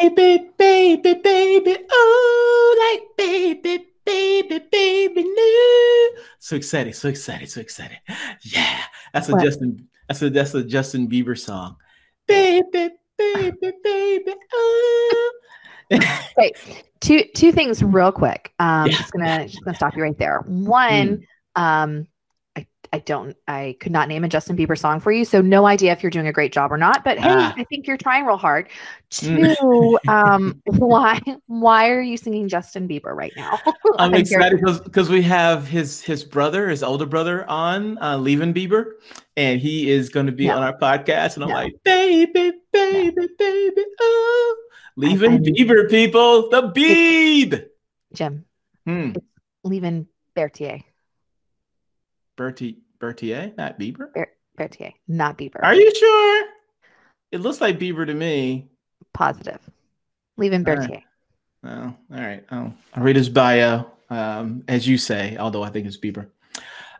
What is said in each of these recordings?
Baby, baby, baby, oh, like baby, baby, baby, no. So excited, so excited, so excited. Yeah, that's a What? Justin. That's a that's a Justin Bieber song. Baby, baby, baby, oh. Okay, two two things real quick. Um, Yeah. just gonna just gonna stop you right there. One, um, I don't I could not name a Justin Bieber song for you, so no idea if you're doing a great job or not. But hey, Ah. I think you're trying real hard. Mm. Two, um, why why are you singing Justin Bieber right now? I'm I'm excited because we have his his brother, his older brother, on uh, Levin Bieber, and he is going to be No. on our podcast. And I'm No. like, baby, baby, baby, oh, Levin I- Bieber, people, the Beeb. Jim, Hmm. Levin Bertier, Bertie, Bertier, not Bieber. Bertier, not Bieber. Are you sure? It looks like Bieber to me. positive? Levin All right. Bertier. Oh, all right. Oh, I'll read his bio, um, as you say, although I think it's Bieber.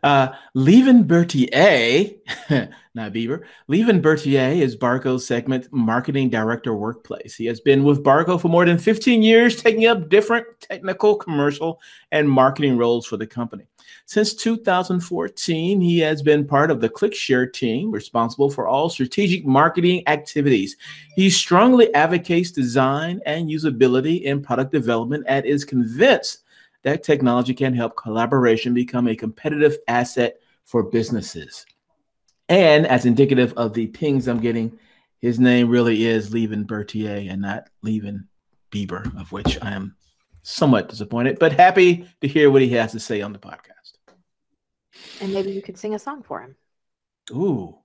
Uh, Levin Bertier, not Bieber. Levin Bertier is Barco's segment marketing director workplace. He has been with Barco for more than 15 years, taking up different technical, commercial, and marketing roles for the company. Since 2014, he has been part of the ClickShare team responsible for all strategic marketing activities. He strongly advocates design and usability in product development and is convinced that technology can help collaboration become a competitive asset for businesses. And as indicative of the pings I'm getting, his name really is Levin Bertier and not Levin Bieber, of which I am somewhat disappointed, but happy to hear what he has to say on the podcast. And maybe you could sing a song for him. Ooh,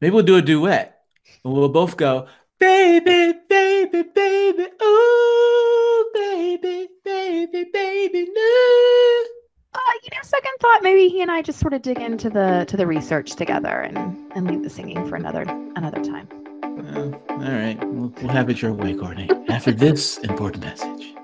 maybe we'll do a duet. And we'll both go, baby, baby, baby, ooh, baby, baby, baby, no. Uh, you know, second thought, maybe he and I just sort of dig into the to the research together and and leave the singing for another another time. Well, all right, we'll, we'll have it your way, Courtney. After this important message.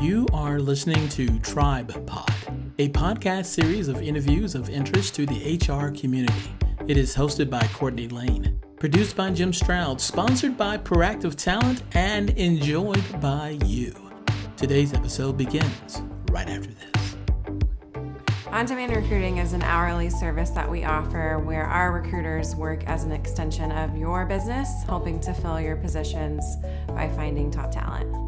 You are listening to Tribe Pod, a podcast series of interviews of interest to the HR community. It is hosted by Courtney Lane, produced by Jim Stroud, sponsored by Proactive Talent, and enjoyed by you. Today's episode begins right after this. On demand recruiting is an hourly service that we offer where our recruiters work as an extension of your business, helping to fill your positions by finding top talent.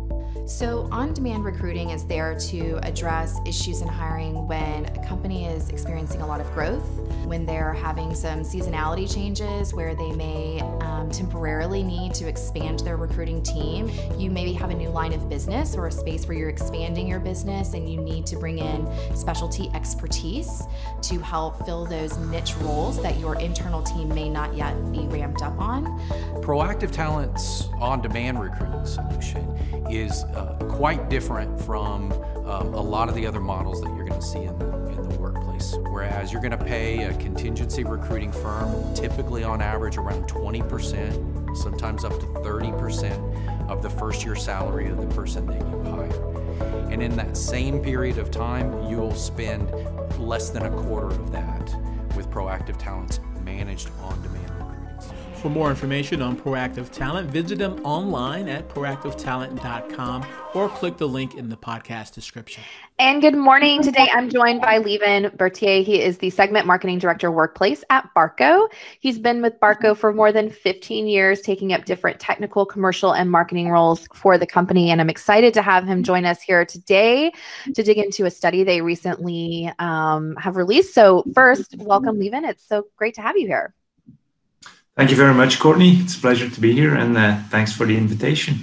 So, on demand recruiting is there to address issues in hiring when a company is experiencing a lot of growth, when they're having some seasonality changes where they may um, temporarily need to expand their recruiting team. You maybe have a new line of business or a space where you're expanding your business and you need to bring in specialty expertise to help fill those niche roles that your internal team may not yet be ramped up on. Proactive Talent's on demand recruiting solution is uh, quite different from um, a lot of the other models that you're going to see in the, in the workplace. Whereas you're going to pay a contingency recruiting firm typically on average around 20%, sometimes up to 30% of the first year salary of the person that you hire. And in that same period of time, you'll spend less than a quarter of that with Proactive Talent's managed on demand. For more information on Proactive Talent, visit them online at proactivetalent.com or click the link in the podcast description. And good morning. Today I'm joined by Levin Bertier. He is the segment marketing director workplace at Barco. He's been with Barco for more than 15 years, taking up different technical, commercial, and marketing roles for the company. And I'm excited to have him join us here today to dig into a study they recently um, have released. So, first, welcome, Levin. It's so great to have you here. Thank you very much, Courtney. It's a pleasure to be here, and uh, thanks for the invitation.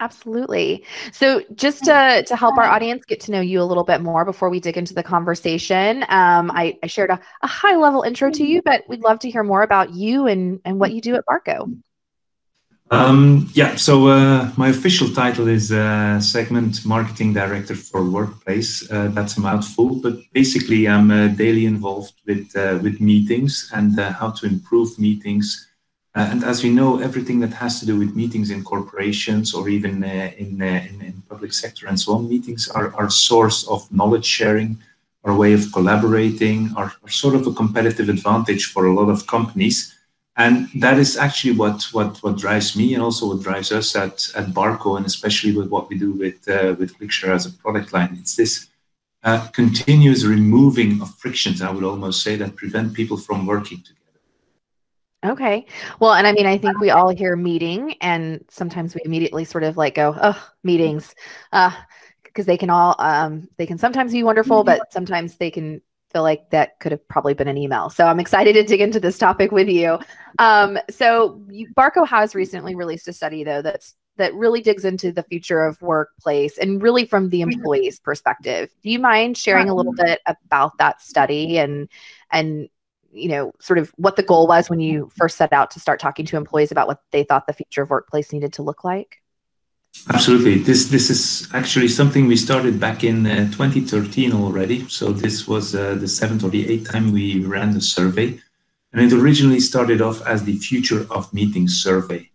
Absolutely. So, just to, to help our audience get to know you a little bit more before we dig into the conversation, um, I, I shared a, a high level intro to you, but we'd love to hear more about you and, and what you do at Barco. Um, yeah, so uh, my official title is uh, Segment Marketing Director for Workplace. Uh, that's a mouthful, but basically, I'm uh, daily involved with uh, with meetings and uh, how to improve meetings. And as we know, everything that has to do with meetings in corporations or even in, in in public sector and so on, meetings are our source of knowledge sharing, our way of collaborating, are sort of a competitive advantage for a lot of companies. And that is actually what, what, what drives me and also what drives us at, at Barco, and especially with what we do with, uh, with ClickShare as a product line. It's this uh, continuous removing of frictions, I would almost say, that prevent people from working together. Okay. Well, and I mean, I think we all hear meeting, and sometimes we immediately sort of like go, oh, meetings, because uh, they can all, um, they can sometimes be wonderful, but sometimes they can feel like that could have probably been an email. So I'm excited to dig into this topic with you. Um, so you, Barco has recently released a study though that's that really digs into the future of workplace and really from the employee's perspective. Do you mind sharing a little bit about that study and and you know sort of what the goal was when you first set out to start talking to employees about what they thought the future of workplace needed to look like? Absolutely. This this is actually something we started back in uh, 2013 already. So this was uh, the seventh or the eighth time we ran the survey, and it originally started off as the Future of Meeting survey.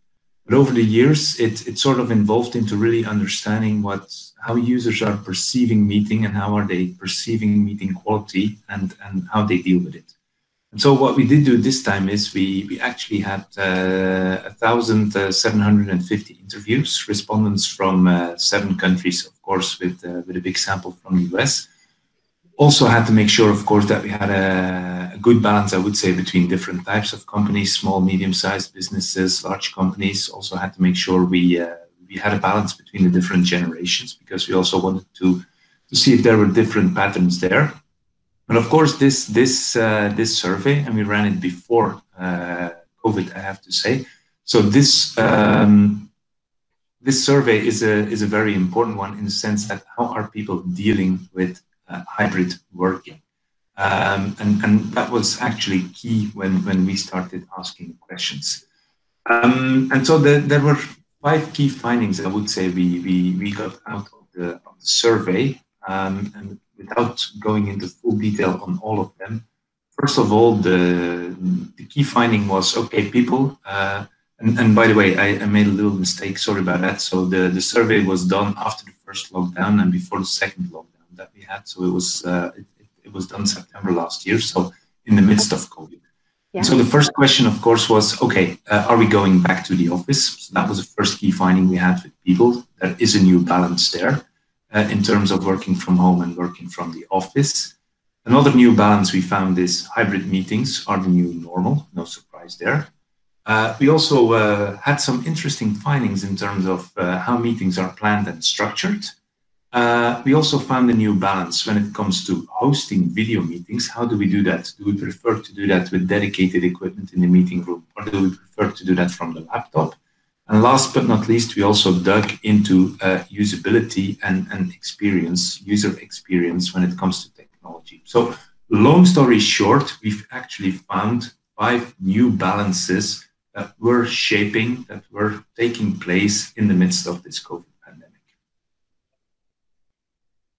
But over the years, it it sort of evolved into really understanding what how users are perceiving meeting and how are they perceiving meeting quality and and how they deal with it. And so what we did do this time is we, we actually had uh, 1,750 interviews, respondents from uh, seven countries, of course, with, uh, with a big sample from the US. Also had to make sure, of course, that we had a, a good balance, I would say, between different types of companies, small, medium-sized businesses, large companies. Also had to make sure we, uh, we had a balance between the different generations because we also wanted to, to see if there were different patterns there. But of course, this this uh, this survey, and we ran it before uh, COVID, I have to say. So this um, this survey is a is a very important one in the sense that how are people dealing with uh, hybrid working, um, and and that was actually key when when we started asking questions. Um, and so the, there were five key findings I would say we we, we got out of the, of the survey. Um, and without going into full detail on all of them, first of all, the, the key finding was okay, people. Uh, and, and, by the way, I, I, made a little mistake. Sorry about that. So the, the survey was done after the first lockdown and before the second lockdown that we had. So it was uh, it, it, was done September last year. So in the midst of COVID. Yeah. So the first question, of course, was okay. Uh, are we going back to the office? So that was the first key finding we had with people. There is a new balance there uh, in terms of working from home and working from the office. Another new balance we found is hybrid meetings are the new normal, no surprise there. Uh, we also uh, had some interesting findings in terms of uh, how meetings are planned and structured. Uh, we also found a new balance when it comes to hosting video meetings. How do we do that? Do we prefer to do that with dedicated equipment in the meeting room, or do we prefer to do that from the laptop? And last but not least, we also dug into uh, usability and, and experience, user experience when it comes to technology. So long story short, we've actually found five new balances that were shaping, that were taking place in the midst of this COVID pandemic.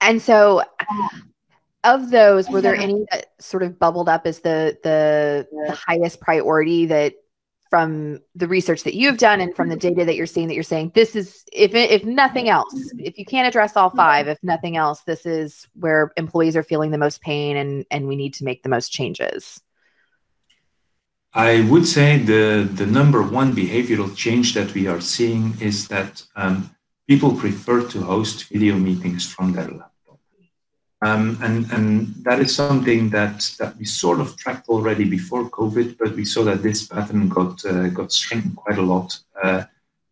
And so of those, were there any that sort of bubbled up as the the, the highest priority that from the research that you've done and from the data that you're seeing that you're saying this is if if nothing else if you can't address all five if nothing else this is where employees are feeling the most pain and and we need to make the most changes. I would say the the number one behavioral change that we are seeing is that um, people prefer to host video meetings from their lab um, and, and that is something that, that we sort of tracked already before COVID, but we saw that this pattern got, uh, got strengthened quite a lot uh,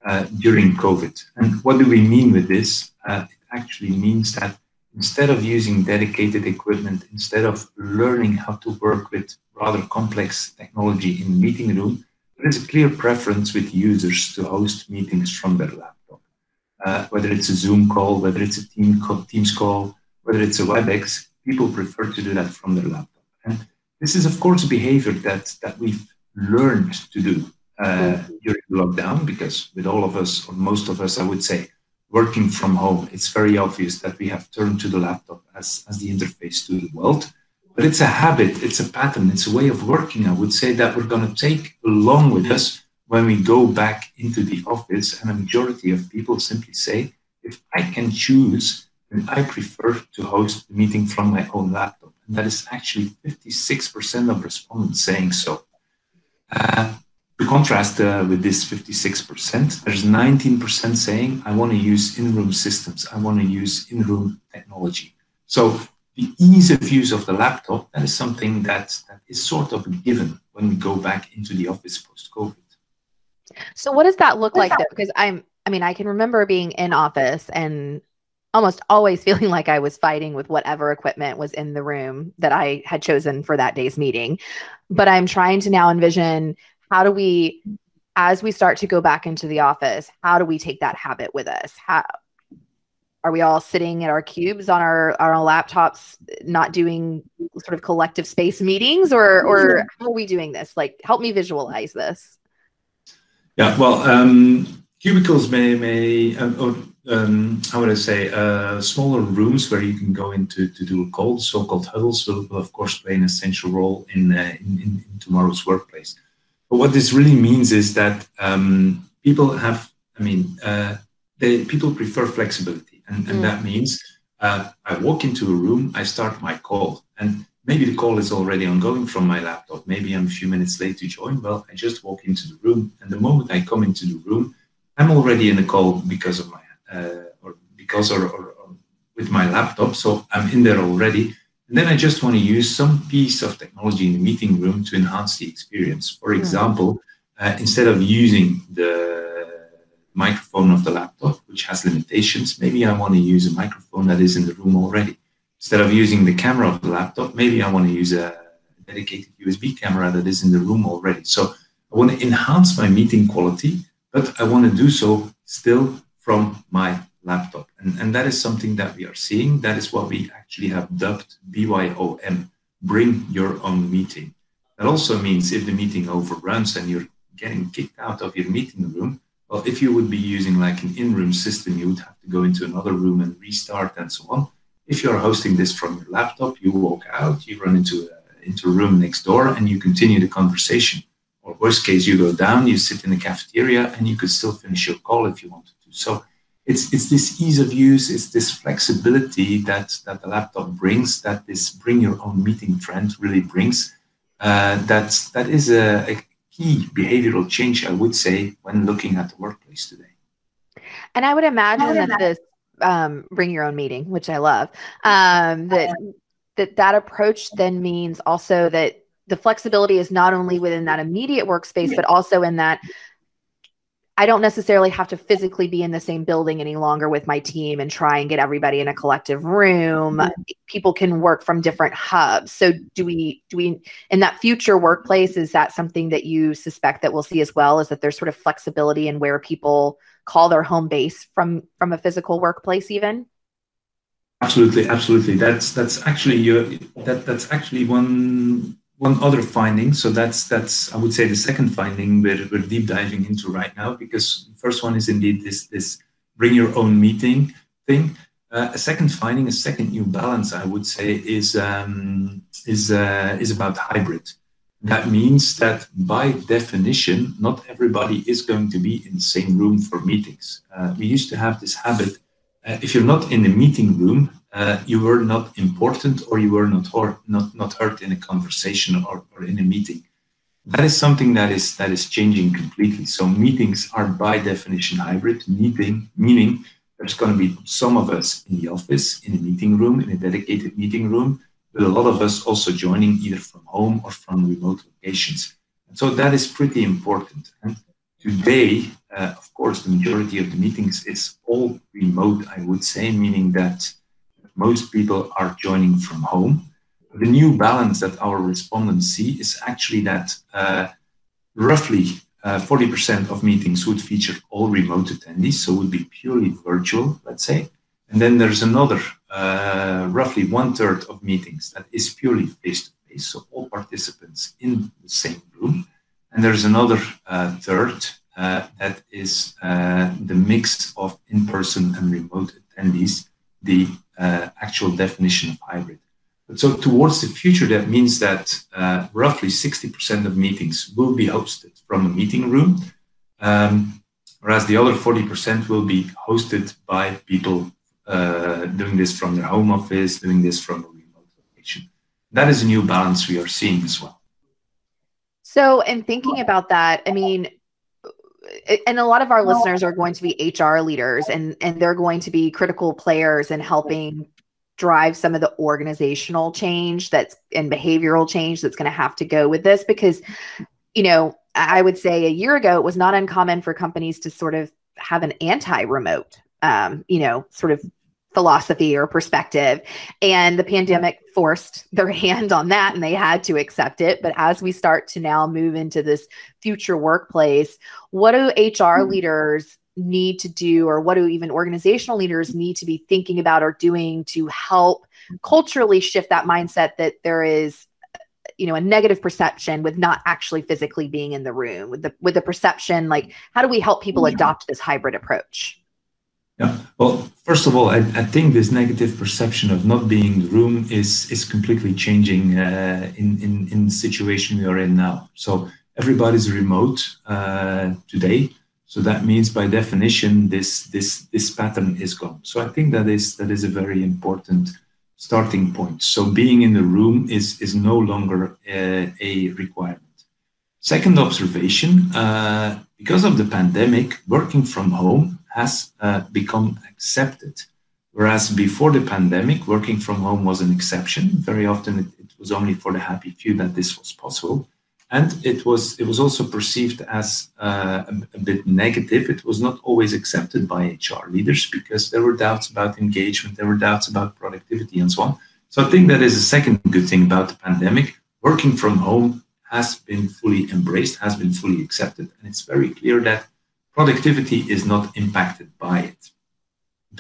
uh, during COVID. And what do we mean with this? Uh, it actually means that instead of using dedicated equipment, instead of learning how to work with rather complex technology in meeting room, there is a clear preference with users to host meetings from their laptop. Uh, whether it's a Zoom call, whether it's a team call, Teams call, whether it's a WebEx, people prefer to do that from their laptop. And this is, of course, a behavior that, that we've learned to do uh, during lockdown because with all of us, or most of us, I would say, working from home, it's very obvious that we have turned to the laptop as, as the interface to the world. But it's a habit, it's a pattern, it's a way of working, I would say, that we're going to take along with us when we go back into the office. And a majority of people simply say, if I can choose and I prefer to host the meeting from my own laptop. And that is actually 56% of respondents saying so. Uh, To contrast uh, with this 56%, there's 19% saying, I want to use in room systems, I want to use in room technology. So the ease of use of the laptop, that is something that, that is sort of a given when we go back into the office post COVID. So what does that look like though? Because I'm I mean, I can remember being in office and almost always feeling like I was fighting with whatever equipment was in the room that I had chosen for that day's meeting. But I'm trying to now envision how do we as we start to go back into the office, how do we take that habit with us? How are we all sitting at our cubes on our on our laptops not doing sort of collective space meetings or or how are we doing this like help me visualize this yeah well um, cubicles may may uh, or um, how would i say uh, smaller rooms where you can go into to do a call so-called huddles will, will of course play an essential role in, uh, in, in, in tomorrow's workplace but what this really means is that um, people have i mean uh, they, people prefer flexibility and, and mm. that means uh, I walk into a room, I start my call, and maybe the call is already ongoing from my laptop. Maybe I'm a few minutes late to join. Well, I just walk into the room, and the moment I come into the room, I'm already in a call because of my or because or, or, or, with my laptop. So I'm in there already. And then I just want to use some piece of technology in the meeting room to enhance the experience. For mm. example, uh, instead of using the microphone of the laptop, which has limitations. Maybe I want to use a microphone that is in the room already. Instead of using the camera of the laptop, maybe I want to use a dedicated USB camera that is in the room already. So I want to enhance my meeting quality, but I want to do so still from my laptop. And, and that is something that we are seeing. That is what we actually have dubbed BYOM, bring your own meeting. That also means if the meeting overruns and you're getting kicked out of your meeting room, well, if you would be using like an in-room system, you would have to go into another room and restart and so on. If you're hosting this from your laptop, you walk out, you run into a, into a room next door, and you continue the conversation. Or worst case, you go down, you sit in the cafeteria, and you could still finish your call if you want. So it's it's this ease of use, it's this flexibility that that the laptop brings, that this bring your own meeting trend really brings. Uh, that that is a, a key behavioral change, I would say, when looking at the workplace today. And I would imagine that this um, bring your own meeting, which I love, um, that that that approach then means also that the flexibility is not only within that immediate workspace, but also in that I don't necessarily have to physically be in the same building any longer with my team and try and get everybody in a collective room. Mm-hmm. People can work from different hubs. So do we do we in that future workplace is that something that you suspect that we'll see as well is that there's sort of flexibility in where people call their home base from from a physical workplace even? Absolutely, absolutely. That's that's actually your that that's actually one one other finding. So that's that's I would say the second finding we're, we're deep diving into right now because first one is indeed this this bring your own meeting thing. Uh, a second finding, a second new balance, I would say, is um, is uh, is about hybrid. That means that by definition, not everybody is going to be in the same room for meetings. Uh, we used to have this habit: uh, if you're not in the meeting room, uh, you were not important or you were not heard, not, not heard in a conversation or, or in a meeting. That is something that is that is changing completely. So meetings are by definition hybrid, meeting, meaning there's going to be some of us in the office, in a meeting room, in a dedicated meeting room, but a lot of us also joining either from home or from remote locations. So that is pretty important. And today, uh, of course, the majority of the meetings is all remote, I would say, meaning that most people are joining from home. The new balance that our respondents see is actually that uh, roughly uh, 40% of meetings would feature all remote attendees, so would be purely virtual, let's say. And then there's another uh, roughly one third of meetings that is purely face to face, so all participants in the same room. And there's another uh, third uh, that is uh, the mix of in person and remote attendees, the uh, actual definition of hybrid. But so towards the future, that means that uh, roughly 60% of meetings will be hosted from a meeting room, um, whereas the other 40% will be hosted by people uh, doing this from their home office, doing this from a remote location. That is a new balance we are seeing as well. So, in thinking about that, I mean, and a lot of our listeners are going to be HR leaders and and they're going to be critical players in helping drive some of the organizational change that's and behavioral change that's going to have to go with this because you know i would say a year ago it was not uncommon for companies to sort of have an anti-remote um, you know sort of philosophy or perspective. And the pandemic forced their hand on that and they had to accept it. But as we start to now move into this future workplace, what do HR hmm. leaders need to do, or what do even organizational leaders need to be thinking about or doing to help culturally shift that mindset that there is? you know a negative perception with not actually physically being in the room with the with the perception like how do we help people adopt this hybrid approach yeah. Well, first of all, I, I, think this negative perception of not being in the room is is completely changing uh, in, in in the situation we are in now. So everybody's remote uh, today. So that means, by definition, this this this pattern is gone. So I think that is that is a very important starting point. So being in the room is is no longer uh, a requirement. Second observation: uh, because of the pandemic, working from home has uh, become accepted. Whereas before the pandemic, working from home was an exception. Very often it, it, was only for the happy few that this was possible. And it was, it was also perceived as uh, a, a, bit negative. It was not always accepted by HR leaders because there were doubts about engagement, there were doubts about productivity, and so on. So I think that is a second good thing about the pandemic. Working from home has been fully embraced, has been fully accepted. And it's very clear that productivity is not impacted by it.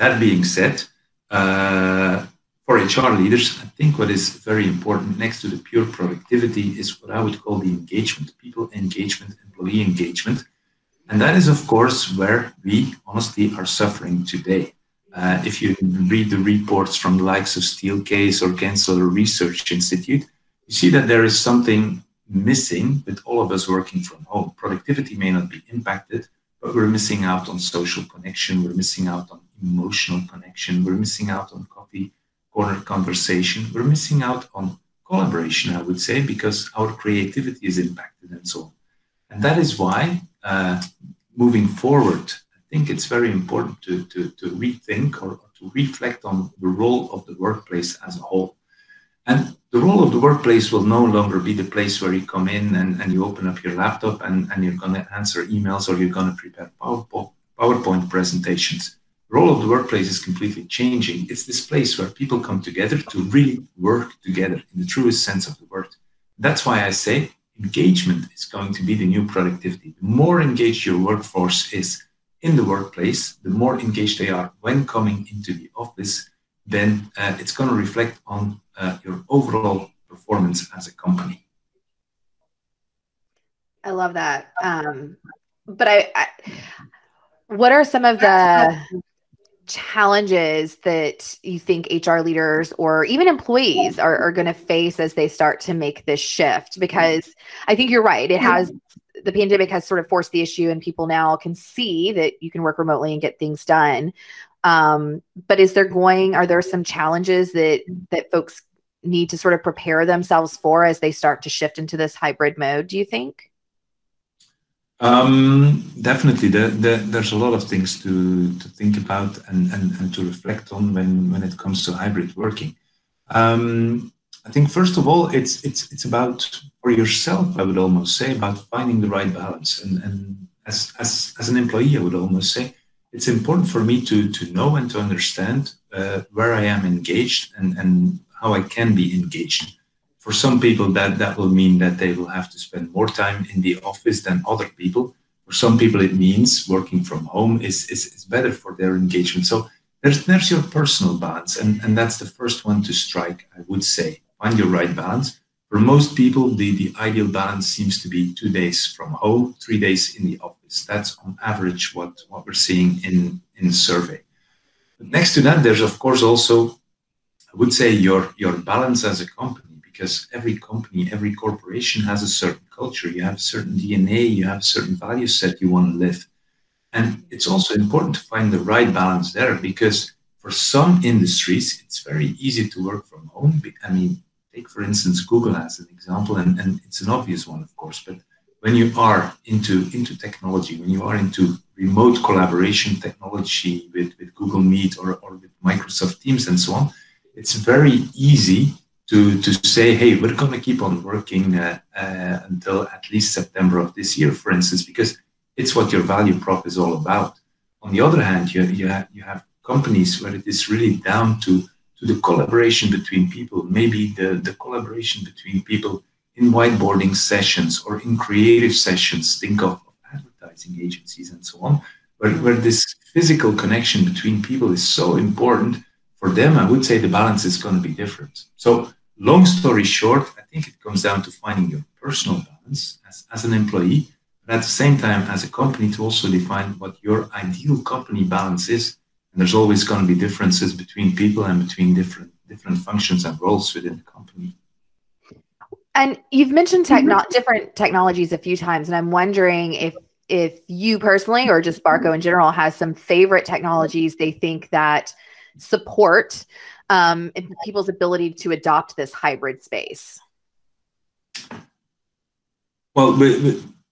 That being said, uh, for HR leaders, I think what is very important next to the pure productivity is what I would call the engagement, people engagement, employee engagement. And that is, of course, where we honestly are suffering today. Uh, if you read the reports from the likes of Steelcase or Gensler Research Institute, you see that there is something missing with all of us working from home. Productivity may not be impacted, but we're missing out on social connection. We're missing out on emotional connection. We're missing out on coffee corner conversation. We're missing out on collaboration, I would say, because our creativity is impacted and so on. And that is why, uh, moving forward, I think it's very important to, to, to rethink or to reflect on the role of the workplace as a whole. And the role of the workplace will no longer be the place where you come in and, and you open up your laptop and, and you're going to answer emails or you're going to prepare PowerPoint, presentations. The role of the workplace is completely changing. It's this place where people come together to really work together in the truest sense of the word. That's why I say engagement is going to be the new productivity. The more engaged your workforce is in the workplace, the more engaged they are when coming into the office, then uh, it's going to reflect on your overall performance as a company. I love that. Um, but I, I, what are some of the challenges that you think HR leaders or even employees are, are going to face as they start to make this shift? Because I think you're right. It has the pandemic has sort of forced the issue, and people now can see that you can work remotely and get things done. Um, but is there going? Are there some challenges that that folks need to sort of prepare themselves for as they start to shift into this hybrid mode? Do you think? Um, definitely, the, the, there's a lot of things to, to think about and, and, and to reflect on when, when it comes to hybrid working. Um, I think first of all, it's it's it's about for yourself. I would almost say about finding the right balance, and and as as as an employee, I would almost say it's important for me to to know and to understand uh, where I am engaged and and how I can be engaged. For some people, that, that will mean that they will have to spend more time in the office than other people. For some people, it means working from home is, is, is better for their engagement. So there's, there's your personal balance. And, and that's the first one to strike, I would say. Find your right balance. For most people, the, the ideal balance seems to be two days from home, three days in the office. That's on average what, what we're seeing in, in survey. But next to that, there's of course also I would say your your balance as a company, because every company, every corporation has a certain culture. You have a certain DNA, you have a certain value set you want to live. And it's also important to find the right balance there because for some industries, it's very easy to work from home. I mean, take for instance Google as an example, and, and it's an obvious one, of course, but when you are into into technology, when you are into remote collaboration technology with, with Google Meet or, or with Microsoft Teams and so on, it's very easy to, to say, hey, we're going to keep on working uh, uh, until at least September of this year, for instance, because it's what your value prop is all about. On the other hand, you, you, have, you have companies where it is really down to, to the collaboration between people, maybe the, the collaboration between people in whiteboarding sessions or in creative sessions. Think of advertising agencies and so on, where, where this physical connection between people is so important. For them, I would say the balance is going to be different. So long story short, I think it comes down to finding your personal balance as, as an employee, but at the same time, as a company, to also define what your ideal company balance is. And there's always going to be differences between people and between different different functions and roles within the company. And you've mentioned techno- mm-hmm. different technologies a few times, and I'm wondering if if you personally or just Barco in general has some favorite technologies they think that support um, people's ability to adopt this hybrid space? Well,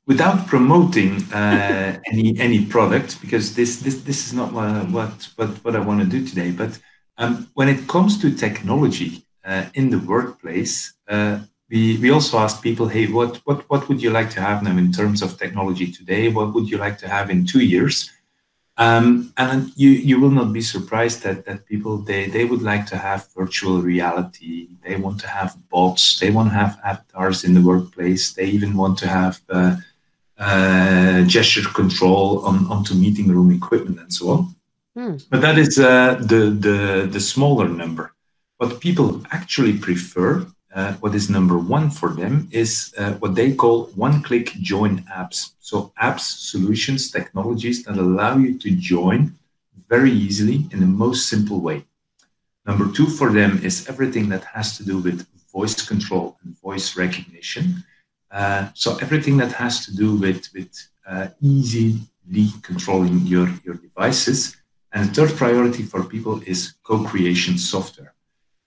without promoting uh, any any product, because this this this is not what what what I want to do today. But um, when it comes to technology uh, in the workplace, uh, we we also ask people, hey, what what what would you like to have now in terms of technology today? What would you like to have in two years? Um, and you, you will not be surprised that, that people, they, they would like to have virtual reality. They want to have bots. They want to have avatars in the workplace. They even want to have uh, uh, gesture control on, onto meeting room equipment and so on. Hmm. But that is uh, the, the, the smaller number. What people actually prefer uh, what is number one for them is uh, what they call one-click join apps. So apps, solutions, technologies that allow you to join very easily in the most simple way. Number two for them is everything that has to do with voice control and voice recognition. Uh, so everything that has to do with, with uh, easily controlling your, your devices. And the third priority for people is co-creation software.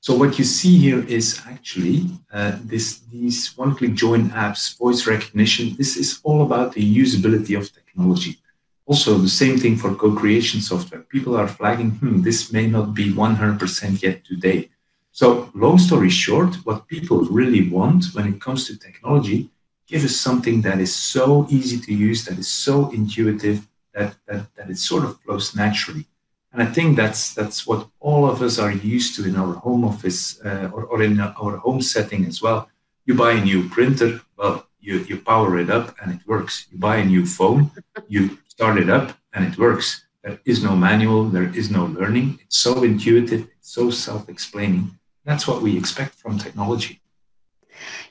So what you see here is actually uh, this, these one-click join apps, voice recognition. This is all about the usability of technology. Also, the same thing for co-creation software. People are flagging, hmm, this may not be 100% yet today. So long story short, what people really want when it comes to technology, give us something that is so easy to use, that is so intuitive, that, that, that it sort of flows naturally. And I think that's that's what all of us are used to in our home office uh, or, or in our home setting as well. You buy a new printer, well, you, you power it up and it works. You buy a new phone, you start it up and it works. There is no manual, there is no learning. It's so intuitive, it's so self-explaining. That's what we expect from technology.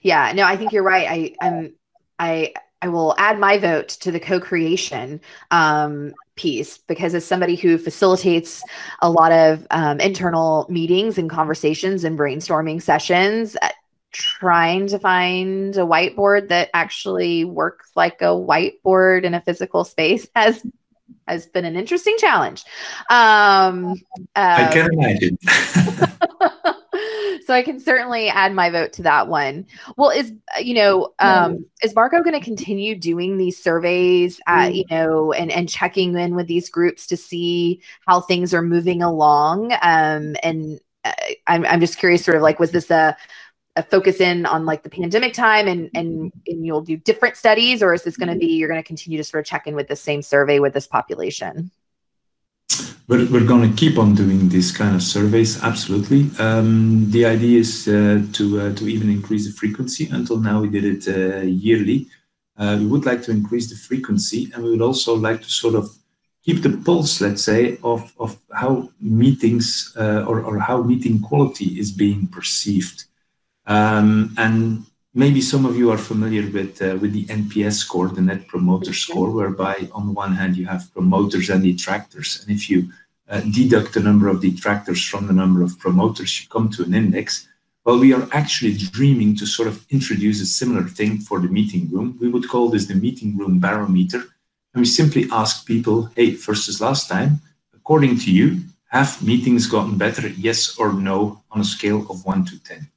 Yeah, no, I think you're right. I I'm I I will add my vote to the co-creation um, piece because as somebody who facilitates a lot of um, internal meetings and conversations and brainstorming sessions, uh, trying to find a whiteboard that actually works like a whiteboard in a physical space has has been an interesting challenge. Um, uh, I can um, imagine. so I can certainly add my vote to that one. Well, is you know, um, is Barco going to continue doing these surveys, at, you know, and and checking in with these groups to see how things are moving along? Um, and uh, I'm I'm just curious, sort of like, was this a a focus in on like the pandemic time and and and you'll do different studies or is this going to be you're going to continue to sort of check in with the same survey with this population we're, we're going to keep on doing these kind of surveys, absolutely. Um, the idea is uh, to, uh, to even increase the frequency. Until now, we did it uh, yearly. We would like to increase the frequency, and we would also like to sort of keep the pulse, let's say, of, of how meetings uh, or, or how meeting quality is being perceived. Um, and maybe some of you are familiar with uh, with the NPS score, the Net Promoter Score, whereby on one hand you have promoters and detractors, and if you uh, deduct the number of detractors from the number of promoters, you come to an index. Well, we are actually dreaming to sort of introduce a similar thing for the meeting room. We would call this the meeting room barometer, and we simply ask people, "Hey, versus last time, according to you, have meetings gotten better? Yes or no on a scale of one to ten?"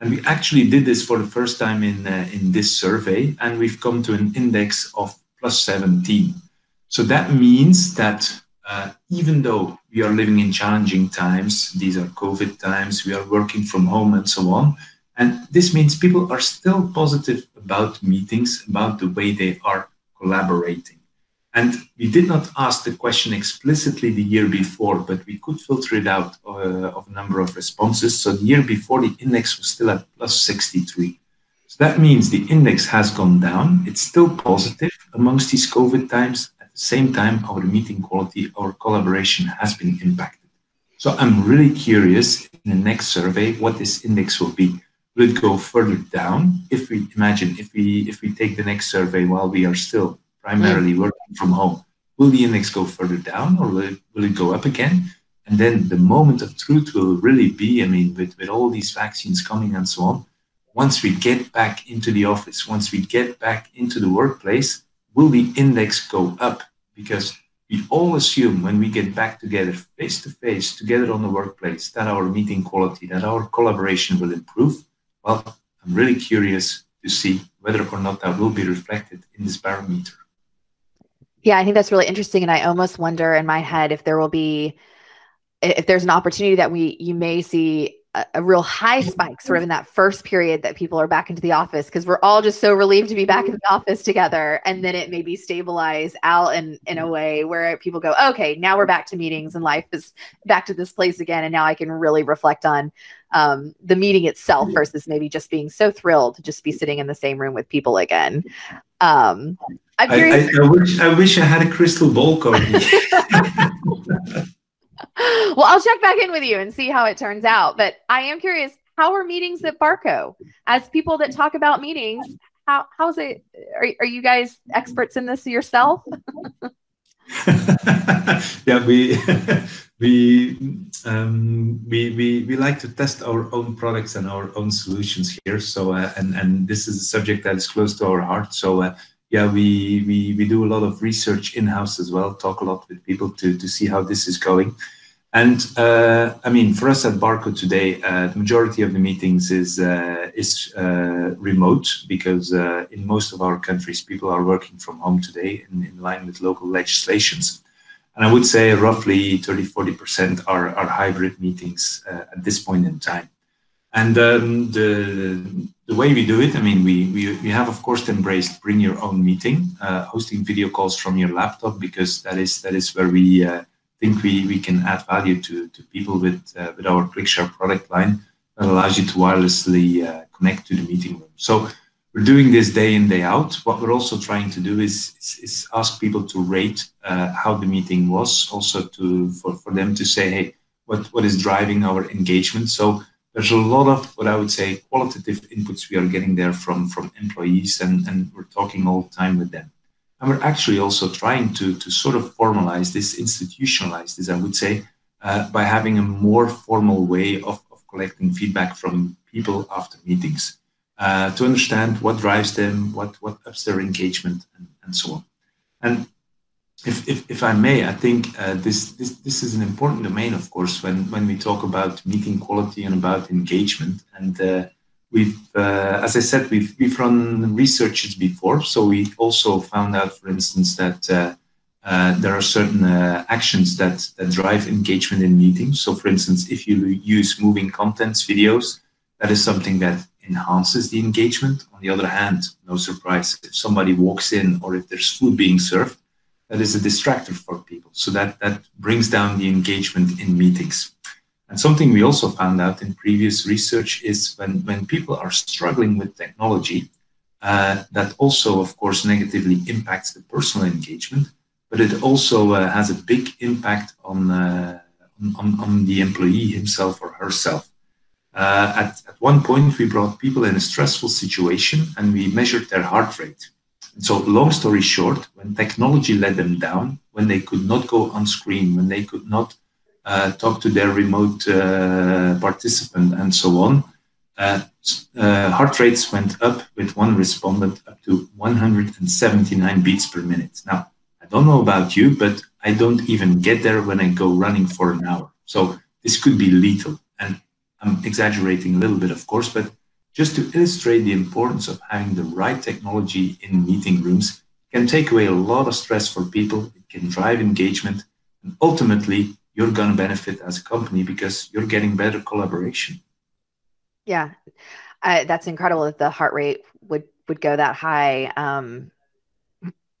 And we actually did this for the first time in, uh, in this survey, and we've come to an index of plus 17. So that means that uh, even though we are living in challenging times, these are COVID times, we are working from home and so on. And this means people are still positive about meetings, about the way they are collaborating. And we did not ask the question explicitly the year before, but we could filter it out uh, of a number of responses. So the year before, the index was still at plus 63. So that means the index has gone down. It's still positive amongst these COVID times, At the same time, our meeting quality, our collaboration has been impacted. So I'm really curious in the next survey what this index will be. Will it go further down? If we imagine, if we if we take the next survey while we are still primarily mm. working from home, will the index go further down or will it, will it go up again? And then the moment of truth will really be, I mean, with, with all these vaccines coming and so on, once we get back into the office, once we get back into the workplace, will the index go up? Because we all assume when we get back together face to face, together on the workplace, that our meeting quality, that our collaboration will improve. Well, I'm really curious to see whether or not that will be reflected in this barometer. Yeah, I think that's really interesting. And I almost wonder in my head if there will be, if there's an opportunity that we, you may see a, a, real high mm-hmm. spike sort of in that first period that people are back into the office because we're all just so relieved to be back mm-hmm. in the office together. And then it maybe stabilize out in in a mm-hmm. way where people go okay now we're back to meetings and life is back to this place again and now i can really reflect on um, the meeting itself versus maybe just being so thrilled to just be sitting in the same room with people again. Um, I'm I, I, I, wish I wish I had a crystal ball, Cody. well, I'll check back in with you and see how it turns out. But I am curious, how are meetings at Barco? As people that talk about meetings, how how's it? Are, are you guys experts in this yourself? yeah, we we, um, we we we like to test our own products and our own solutions here. So uh, and and this is a subject that is close to our heart. So. Uh, yeah, we, we, we do a lot of research in-house as well, talk a lot with people to, to see how this is going. And uh, I mean, for us at Barco today, uh, the majority of the meetings is uh, is uh, remote because uh, in most of our countries, people are working from home today in, in line with local legislations. And I would say roughly 30, 40% are, are hybrid meetings uh, at this point in time. And um, the, the way we do it, I mean, we, we, we have, of course, embraced bring your own meeting, hosting video calls from your laptop, because that is, that is where we think we, we can add value to, to people with, uh, with our ClickShare product line that allows you to wirelessly uh, connect to the meeting room. So we're doing this day in, day out. What we're also trying to do is, is, is ask people to rate uh, how the meeting was, also to for, for them to say, hey, what, what is driving our engagement? So there's a lot of what I would say qualitative inputs we are getting there from, from employees, and, and we're talking all the time with them. And we're actually also trying to, to sort of formalize this, institutionalize this, I would say, uh, by having a more formal way of, of collecting feedback from people after meetings uh, to understand what drives them, what, what ups their engagement, and, and so on. And if, if, if I may, I think uh, this, this, this is an important domain, of course, when, when we talk about meeting quality and about engagement. And uh, We've, uh, as I said, we've, we've run researches before. So we also found out, for instance, that uh, uh, there are certain uh, actions that, that drive engagement in meetings. So, for instance, if you use moving contents, videos, that is something that enhances the engagement. On the other hand, no surprise, if somebody walks in or if there's food being served, that is a distractor for people. So that, that brings down the engagement in meetings. And something we also found out in previous research is when, when people are struggling with technology, uh, that also, of course, negatively impacts the personal engagement, but it also uh, has a big impact on, uh, on, on, the employee himself or herself. Uh, at, at one point, we brought people in a stressful situation and we measured their heart rate. So, long story short, when technology let them down, when they could not go on screen, when they could not uh, talk to their remote uh, participant, and so on. Uh, heart rates went up with one respondent up to 179 beats per minute. Now, I don't know about you, but I don't even get there when I go running for an hour. So this could be lethal. And I'm exaggerating a little bit, of course, but just to illustrate the importance of having the right technology in meeting rooms can take away a lot of stress for people. It can drive engagement. And ultimately, you're going to benefit as a company because you're getting better collaboration. Yeah, uh, that's incredible that the heart rate would would go that high. Um,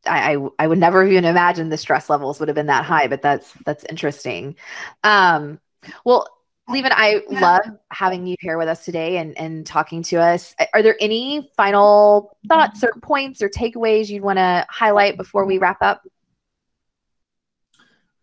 I, I, I would never even imagine the stress levels would have been that high, but that's that's interesting. Um, well, Lieven, I love having you here with us today and, and talking to us. Are there any final thoughts or points or takeaways you'd want to highlight before we wrap up?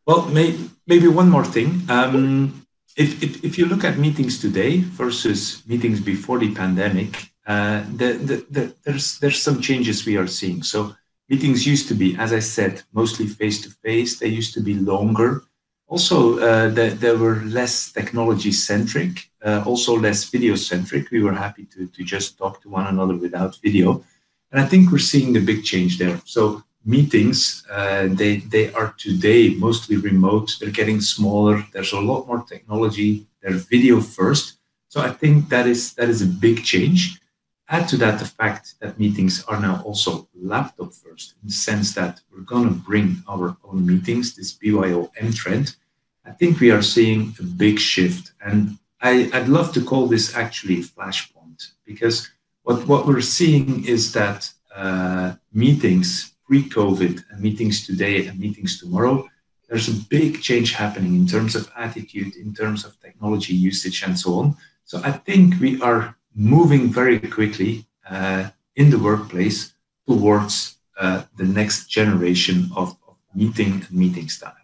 Well, may, maybe one more thing. Um, if, if, if, you look at meetings today versus meetings before the pandemic, uh, the, the, the, there's, there's some changes we are seeing. So meetings used to be, as I said, mostly face to face. They used to be longer. Also, uh, they, were less technology centric, uh, also less video centric. We were happy to, to just talk to one another without video. And I think we're seeing the big change there. So meetings, uh, they, they are today mostly remote. They're getting smaller. There's a lot more technology. They're video first. So I think that is that is a big change. Add to that the fact that meetings are now also laptop first, in the sense that we're going to bring our own meetings, this BYOM trend. I think we are seeing a big shift. And I, would love to call this actually a flashpoint because what, what we're seeing is that uh, meetings pre COVID and meetings today and meetings tomorrow, there's a big change happening in terms of attitude, in terms of technology usage, and so on. So I think we are moving very quickly uh, in the workplace towards uh, the next generation of, meeting and meeting style.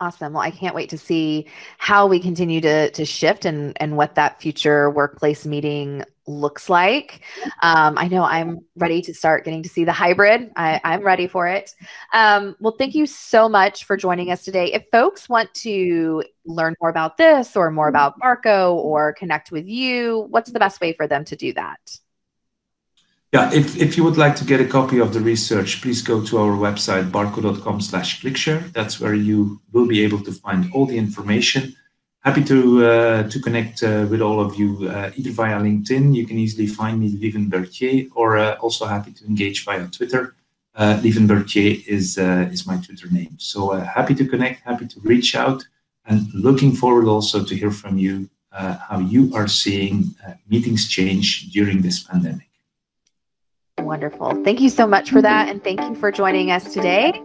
Awesome. Well, I can't wait to see how we continue to to shift and and what that future workplace meeting looks like. Um, I know I'm ready to start getting to see the hybrid. I, am ready for it. Um, well, thank you so much for joining us today. If folks want to learn more about this or more about Barco or connect with you, what's the best way for them to do that? Yeah, if, if you would like to get a copy of the research, please go to our website, barco.com slash clickshare. That's where you will be able to find all the information. Happy to uh, to connect uh, with all of you uh, either via LinkedIn. You can easily find me, Lieven Bertels, or uh, also happy to engage via Twitter. Uh, Bertels is uh, is my Twitter name. So happy to connect, happy to reach out, and looking forward also to hear from you how you are seeing meetings change during this pandemic. Wonderful. Thank you so much for that. And thank you for joining us today.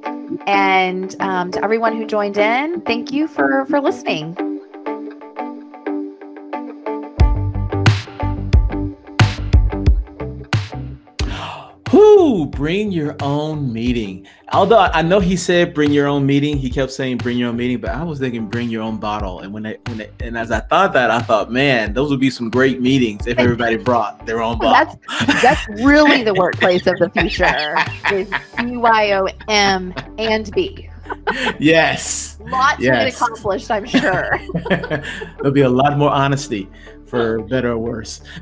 And um, to everyone who joined in, thank you for, for listening. Bring your own meeting. Although I know he said bring your own meeting, he kept saying bring your own meeting, but I was thinking bring your own bottle. And when they, when they, and as I thought that, I thought, man, those would be some great meetings if everybody brought their own bottle. That's that's really the workplace of the future is BYOM and B. Yes. Lots yes. to get accomplished, I'm sure. There'll be a lot more honesty for better or worse.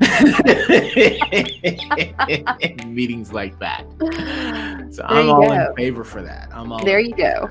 Meetings like that. So there I'm all go. in favor for that. I'm all there. You go.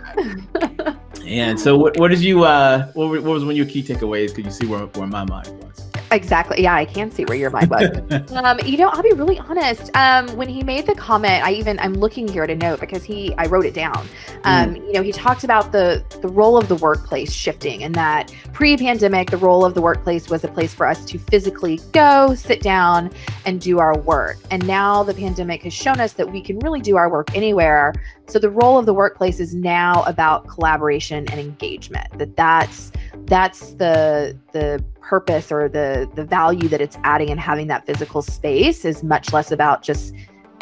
and so, what, what did you? Uh, what, what was one of your key takeaways? Could you see where, where my mind was? Exactly. Yeah, I can see where your mind was. um, you know, I'll be really honest. Um, when he made the comment, I even I'm looking here to note because he I wrote it down. Um, mm. You know, he talked about the the role of the workplace shifting, and that pre-pandemic, the role of the workplace was a place for us to physically go, sit down, and do our work. And now the pandemic has shown us that we can really do our work anywhere. So the role of the workplace is now about collaboration and engagement. That that's that's the the purpose or the the value that it's adding and having that physical space is much less about just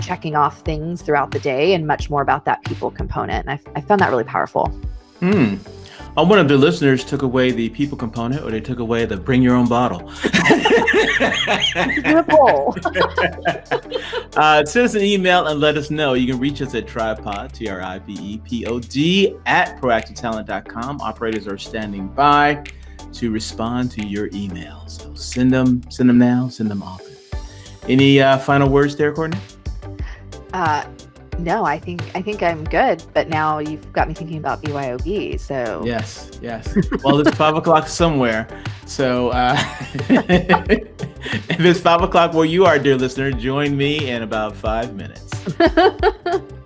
checking off things throughout the day and much more about that people component. And I, I found that really powerful. Hmm. Uh, one of the listeners took away the people component, or they took away the bring your own bottle. uh, send us an email and let us know. You can reach us at tripepod, T R I P E P O D, at proactivetalent.com. Operators are standing by to respond to your emails. So send them, send them now, send them often. Any uh, final words there, Courtney? Uh, no, I think I think I'm good. But now you've got me thinking about BYOB. So yes, yes. Well, it's five o'clock somewhere. So uh, if it's five o'clock where you are, dear listener, join me in about five minutes.